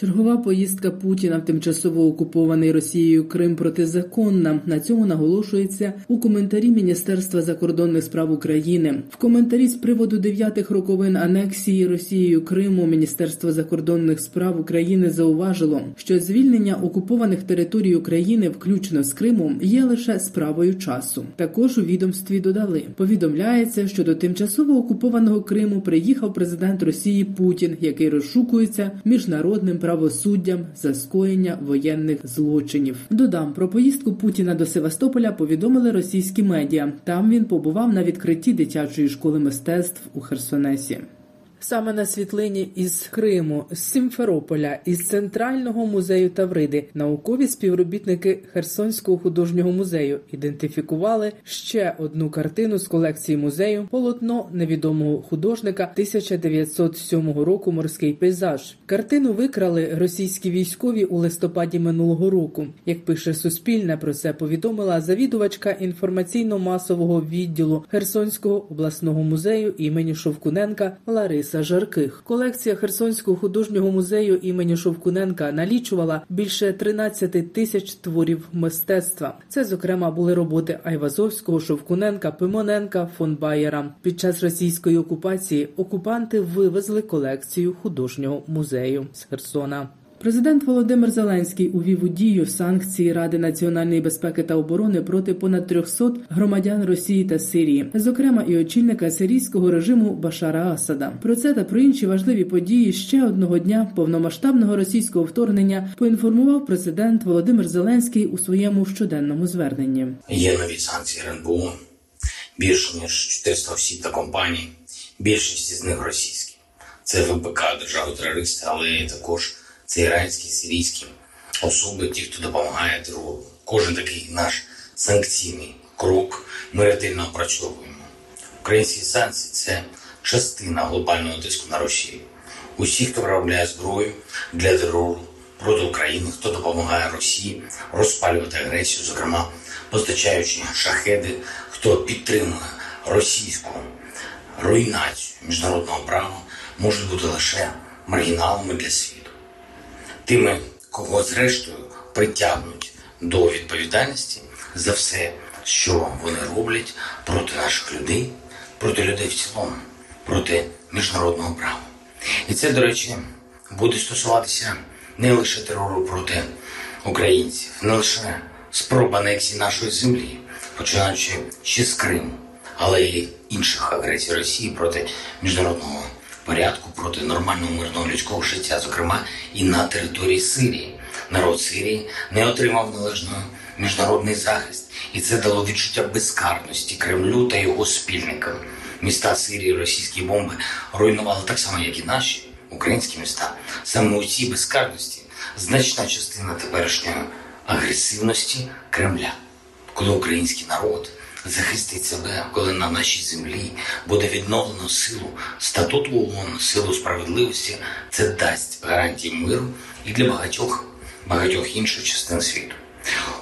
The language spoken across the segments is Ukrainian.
Чергова поїздка Путіна в тимчасово окупований Росією Крим протизаконна. На цьому наголошується у коментарі Міністерства закордонних справ України. В коментарі з приводу дев'ятих роковин анексії Росією Криму Міністерство закордонних справ України зауважило, що звільнення окупованих територій України, включно з Кримом, є лише справою часу. Також у відомстві додали. Повідомляється, що до тимчасово окупованого Криму приїхав президент Росії Путін, який розшукується міжнародним правосуддям за скоєння воєнних злочинів. Додам про поїздку Путіна до Севастополя повідомили російські медіа. Там він побував на відкритті дитячої школи мистецтв у Херсонесі. Саме на світлині із Криму, з Сімферополя, із центрального музею Тавриди, наукові співробітники Херсонського художнього музею ідентифікували ще одну картину з колекції музею полотно невідомого художника 1907 року. Морський пейзаж. Картину викрали російські військові у листопаді минулого року. Як пише Суспільне, про це повідомила завідувачка інформаційно-масового відділу Херсонського обласного музею імені Шовкуненка Лариса. Бориса Жарких. Колекція Херсонського художнього музею імені Шовкуненка налічувала більше 13 тисяч творів мистецтва. Це, зокрема, були роботи Айвазовського, Шовкуненка, Пимоненка, фон Байера. Під час російської окупації окупанти вивезли колекцію художнього музею з Херсона. Президент Володимир Зеленський увів у дію санкції Ради національної безпеки та оборони проти понад 300 громадян Росії та Сирії, зокрема і очільника сирійського режиму Башара Асада. Про це та про інші важливі події ще одного дня повномасштабного російського вторгнення поінформував президент Володимир Зеленський у своєму щоденному зверненні. Є нові санкції РНБО, більше ніж 400 осіб та компаній. Більшість з них російські. Це ВПК держави терористи, але також це іранські, сирійські особи, ті, хто допомагає терору. Кожен такий наш санкційний крок ми ретельно опрацьовуємо. Українські санкції це частина глобального тиску на Росію. Усі, хто виробляє зброю для терору проти України, хто допомагає Росії розпалювати агресію, зокрема постачаючи шахеди, хто підтримує російську руйнацію міжнародного права, можуть бути лише маргіналами для світу тими, кого зрештою притягнуть до відповідальності за все, що вони роблять проти наших людей, проти людей в цілому, проти міжнародного права. І це, до речі, буде стосуватися не лише терору проти українців, не лише спроб анексії нашої землі, починаючи ще з Криму, але й інших агресій Росії проти міжнародного порядку проти нормального мирного людського життя, зокрема і на території Сирії. Народ Сирії не отримав належного міжнародний захист, і це дало відчуття безкарності Кремлю та його спільникам. Міста Сирії, російські бомби руйнували так само, як і наші українські міста. Саме у цій безкарності значна частина теперішньої агресивності Кремля, коли український народ захистить себе, коли на нашій землі буде відновлено силу статуту ООН, силу справедливості, це дасть гарантії миру і для багатьох багатьох інших частин світу.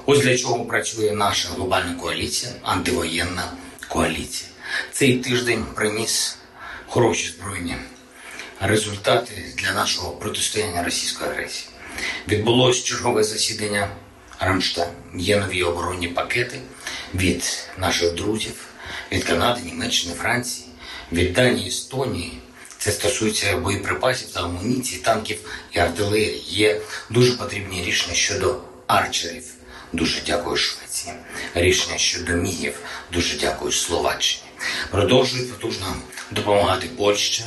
Ось для чого працює наша глобальна коаліція, антивоєнна коаліція. Цей тиждень приніс хороші збройні результати для нашого протистояння російської агресії. Відбулось чергове засідання Рамштайн. Є нові оборонні пакети від наших друзів, від Канади, Німеччини, Франції, від Данії, Естонії. Це стосується боєприпасів та амуніції, танків і артилерії. Є дуже потрібні рішення щодо арчерів. Дуже дякую Швеції. Рішення щодо мігів. Дуже дякую Словаччині. Продовжують потужно допомагати Польща,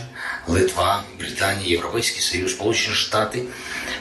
Литва, Британія, Європейський Союз, Сполучені Штати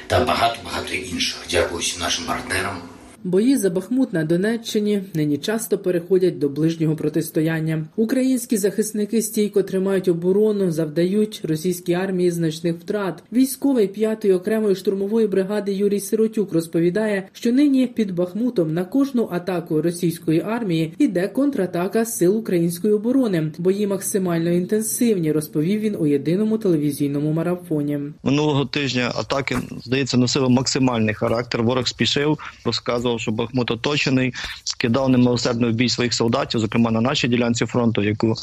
та багато багато інших. Дякую всім нашим партнерам Бої за Бахмут на Донеччині нині часто переходять до ближнього протистояння. Українські захисники стійко тримають оборону, завдають російській армії значних втрат. Військовий п'ятої окремої штурмової бригади Юрій Сиротюк розповідає, що нині під Бахмутом на кожну атаку російської армії іде контратака сил української оборони. Бої максимально інтенсивні, розповів він у єдиному телевізійному марафоні. Минулого тижня атаки здається носили максимальний характер. Ворог спішив, розказував, що Бахмут оточений, кидав немилосердно в бій своїх солдатів, зокрема на нашій ділянці фронту, яку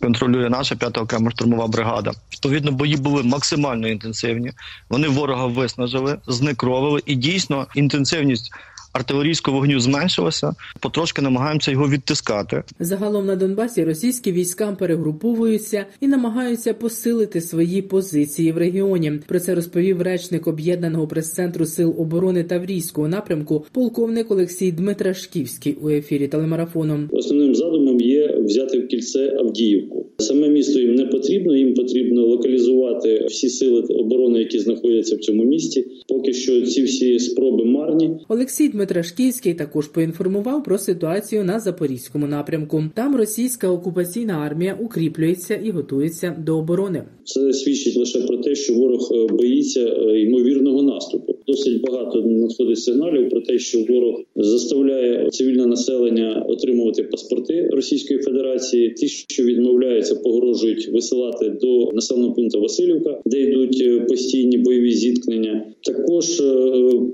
контролює наша п'ята окрема штурмова бригада. Відповідно, бої були максимально інтенсивні. Вони ворога виснажили, зникровили, і дійсно інтенсивність. Артилерійського вогню зменшилося. потрошки намагаємося його відтискати. Загалом на Донбасі російські війська перегруповуються і намагаються посилити свої позиції в регіоні. Про це розповів речник об'єднаного прес-центру сил оборони Таврійського напрямку, полковник Олексій Дмитрашківський у ефірі телемарафоном. Основним задумом є взяти в кільце Авдіївку. Саме місто їм не потрібно. Їм потрібно локалізувати всі сили оборони, які знаходяться в цьому місті. Поки що ці всі спроби марні. Олексій Дмитрашківський також поінформував про ситуацію на запорізькому напрямку. Там російська окупаційна армія укріплюється і готується до оборони. Це свідчить лише про те, що ворог е, боїться е, ймовірного наступу. Досить багато надходить сигналів про те, що ворог заставляє цивільне населення отримувати паспорти Російської Федерації. Ті, що відмовляються, погрожують висилати до населеного пункту Васильівка, де йдуть е, постійні бойові зіткнення. Також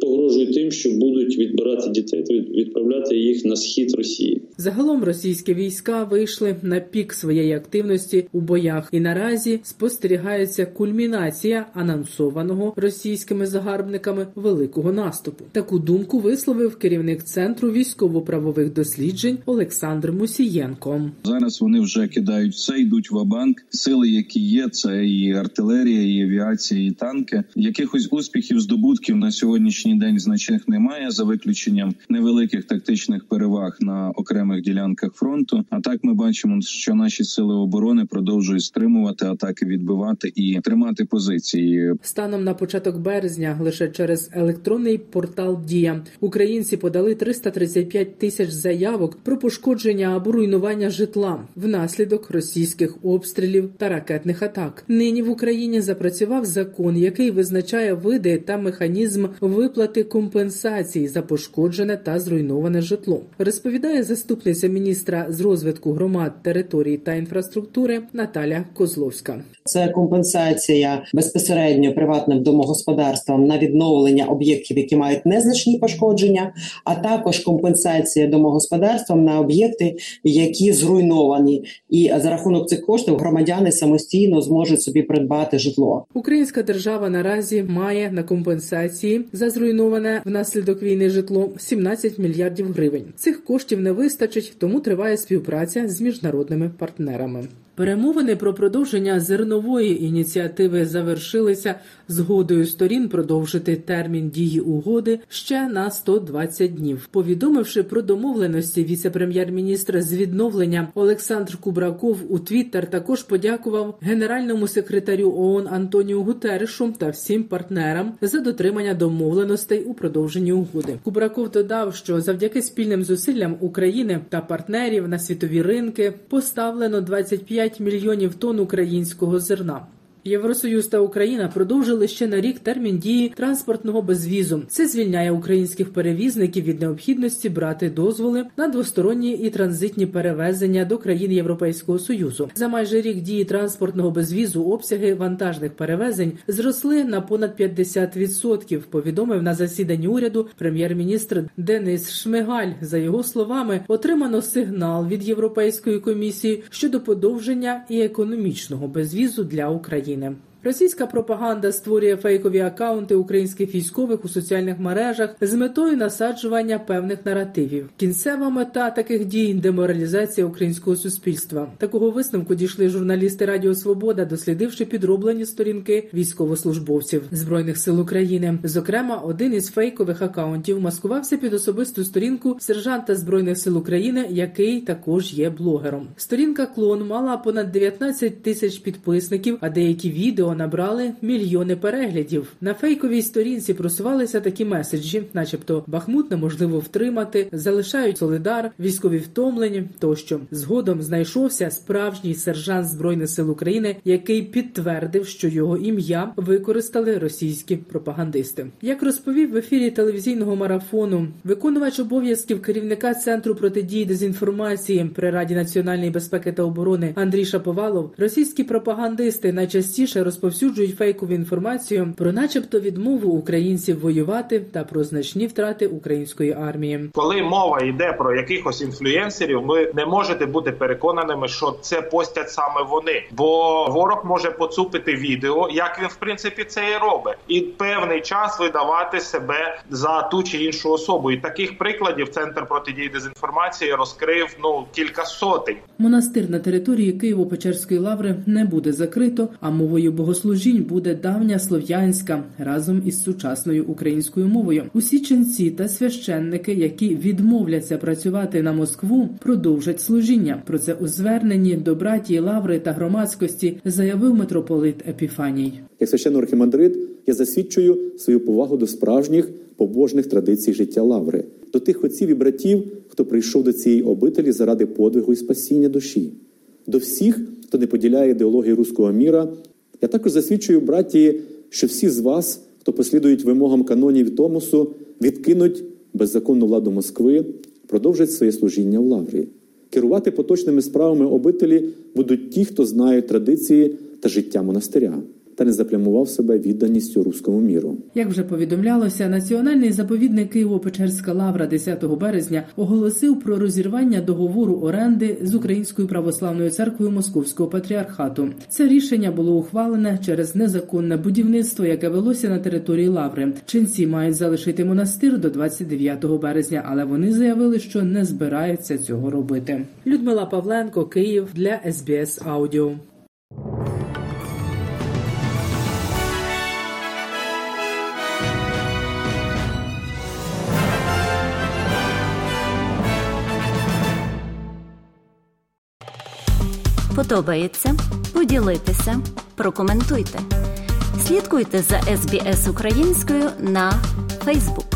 погрожують тим, що будуть відбирати дітей, відправляти їх на схід Росії. Загалом російські війська вийшли на пік своєї активності у боях, і наразі спостерігається кульмінація анонсованого російськими загарбниками великого наступу. Таку думку висловив керівник центру військово-правових досліджень Олександр Мусієнко. Зараз вони вже кидають все, йдуть в банк Сили, які є, це і артилерія, і авіація, і танки. Якихось успіхів здобутків на сьогоднішній день значних немає за виключенням невеликих тактичних переваг на окремих ділянках фронту. А так ми бачимо, що наші сили оборони продовжують стримувати атаки, відбивати і тримати позиції. Станом на початок березня лише через електронний портал Дія українці подали 335 тисяч заявок про пошкодження або руйнування житла внаслідок російських обстрілів та ракетних атак. Нині в Україні запрацював закон, який визначає види та механізм виплати компенсації за пошкоджене та зруйноване житло. Розповідає заступниця міністра з розвитку громад, територій та інфраструктури Наталя Козловська. Це компенсація безпосередньо приватним домогосподарствам на відновлення об'єктів, які мають незначні пошкодження, а також компенсація домогосподарствам на об'єкти, які зруйновані, і за рахунок цих коштів громадяни самостійно зможуть собі придбати житло. Українська держава наразі має на компенсації за зруйноване внаслідок війни житло 17 мільярдів гривень. Цих коштів не вистачить, тому триває співпраця з міжнародними партнерами. Перемовини про продовження зернової ініціативи завершилися згодою сторін продовжити термін дії угоди ще на 120 днів. Повідомивши про домовленості, віце-прем'єр-міністр з відновлення Олександр Кубраков у Твіттер також подякував генеральному секретарю ООН Антоніу Гутерешу та всім партнерам за дотримання домовленостей у продовженні угоди. Кубраков додав, що завдяки спільним зусиллям України та партнерів на світові ринки поставлено 25 5 мільйонів тонн українського зерна. Євросоюз та Україна продовжили ще на рік термін дії транспортного безвізу. Це звільняє українських перевізників від необхідності брати дозволи на двосторонні і транзитні перевезення до країн Європейського союзу. За майже рік дії транспортного безвізу обсяги вантажних перевезень зросли на понад 50%, Повідомив на засіданні уряду прем'єр-міністр Денис Шмигаль. За його словами, отримано сигнал від Європейської комісії щодо подовження і економічного безвізу для України. України. Російська пропаганда створює фейкові акаунти українських військових у соціальних мережах з метою насаджування певних наративів. Кінцева мета таких дій деморалізація українського суспільства. Такого висновку дійшли журналісти Радіо Свобода, дослідивши підроблені сторінки військовослужбовців збройних сил України. Зокрема, один із фейкових акаунтів маскувався під особисту сторінку сержанта збройних сил України, який також є блогером. Сторінка клон мала понад 19 тисяч підписників, а деякі відео відео набрали мільйони переглядів. На фейковій сторінці просувалися такі меседжі, начебто Бахмут неможливо втримати, залишають солидар, військові втомлені тощо. Згодом знайшовся справжній сержант збройних сил України, який підтвердив, що його ім'я використали російські пропагандисти. Як розповів в ефірі телевізійного марафону, виконувач обов'язків керівника центру протидії дезінформації при раді національної безпеки та оборони Андрій Шаповалов, російські пропагандисти найчастіше розповсюджують фейкову інформацію про, начебто, відмову українців воювати та про значні втрати української армії. Коли мова йде про якихось інфлюенсерів, ви не можете бути переконаними, що це постять саме вони, бо ворог може поцупити відео, як він в принципі це і робить, і певний час видавати себе за ту чи іншу особу. І таких прикладів центр протидії дезінформації розкрив ну кілька сотень. Монастир на території Києво-Печерської лаври не буде закрито, а мовою богослужінь буде давня слов'янська разом із сучасною українською мовою. Усі ченці та священники, які відмовляться працювати на Москву, продовжать служіння. Про це у зверненні до братії лаври та громадськості заявив митрополит Епіфаній. Як священний архімандрит я засвідчую свою повагу до справжніх побожних традицій життя лаври, до тих отців і братів, хто прийшов до цієї обителі заради подвигу і спасіння душі, до всіх, хто не поділяє ідеології руського міра. Я також засвідчую братії, що всі з вас, хто послідують вимогам канонів Томосу, відкинуть беззаконну владу Москви, продовжать своє служіння в лаврі. Керувати поточними справами обителі будуть ті, хто знають традиції та життя монастиря та не заплямував себе відданістю руському міру. Як вже повідомлялося, національний заповідник Києво-Печерська лавра 10 березня оголосив про розірвання договору оренди з Українською православною церквою Московського патріархату. Це рішення було ухвалене через незаконне будівництво, яке велося на території лаври. Ченці мають залишити монастир до 29 березня, але вони заявили, що не збираються цього робити. Людмила Павленко, Київ для СБС Аудіо. Подобається? Поділитися, прокоментуйте. Слідкуйте за SBS українською на Facebook.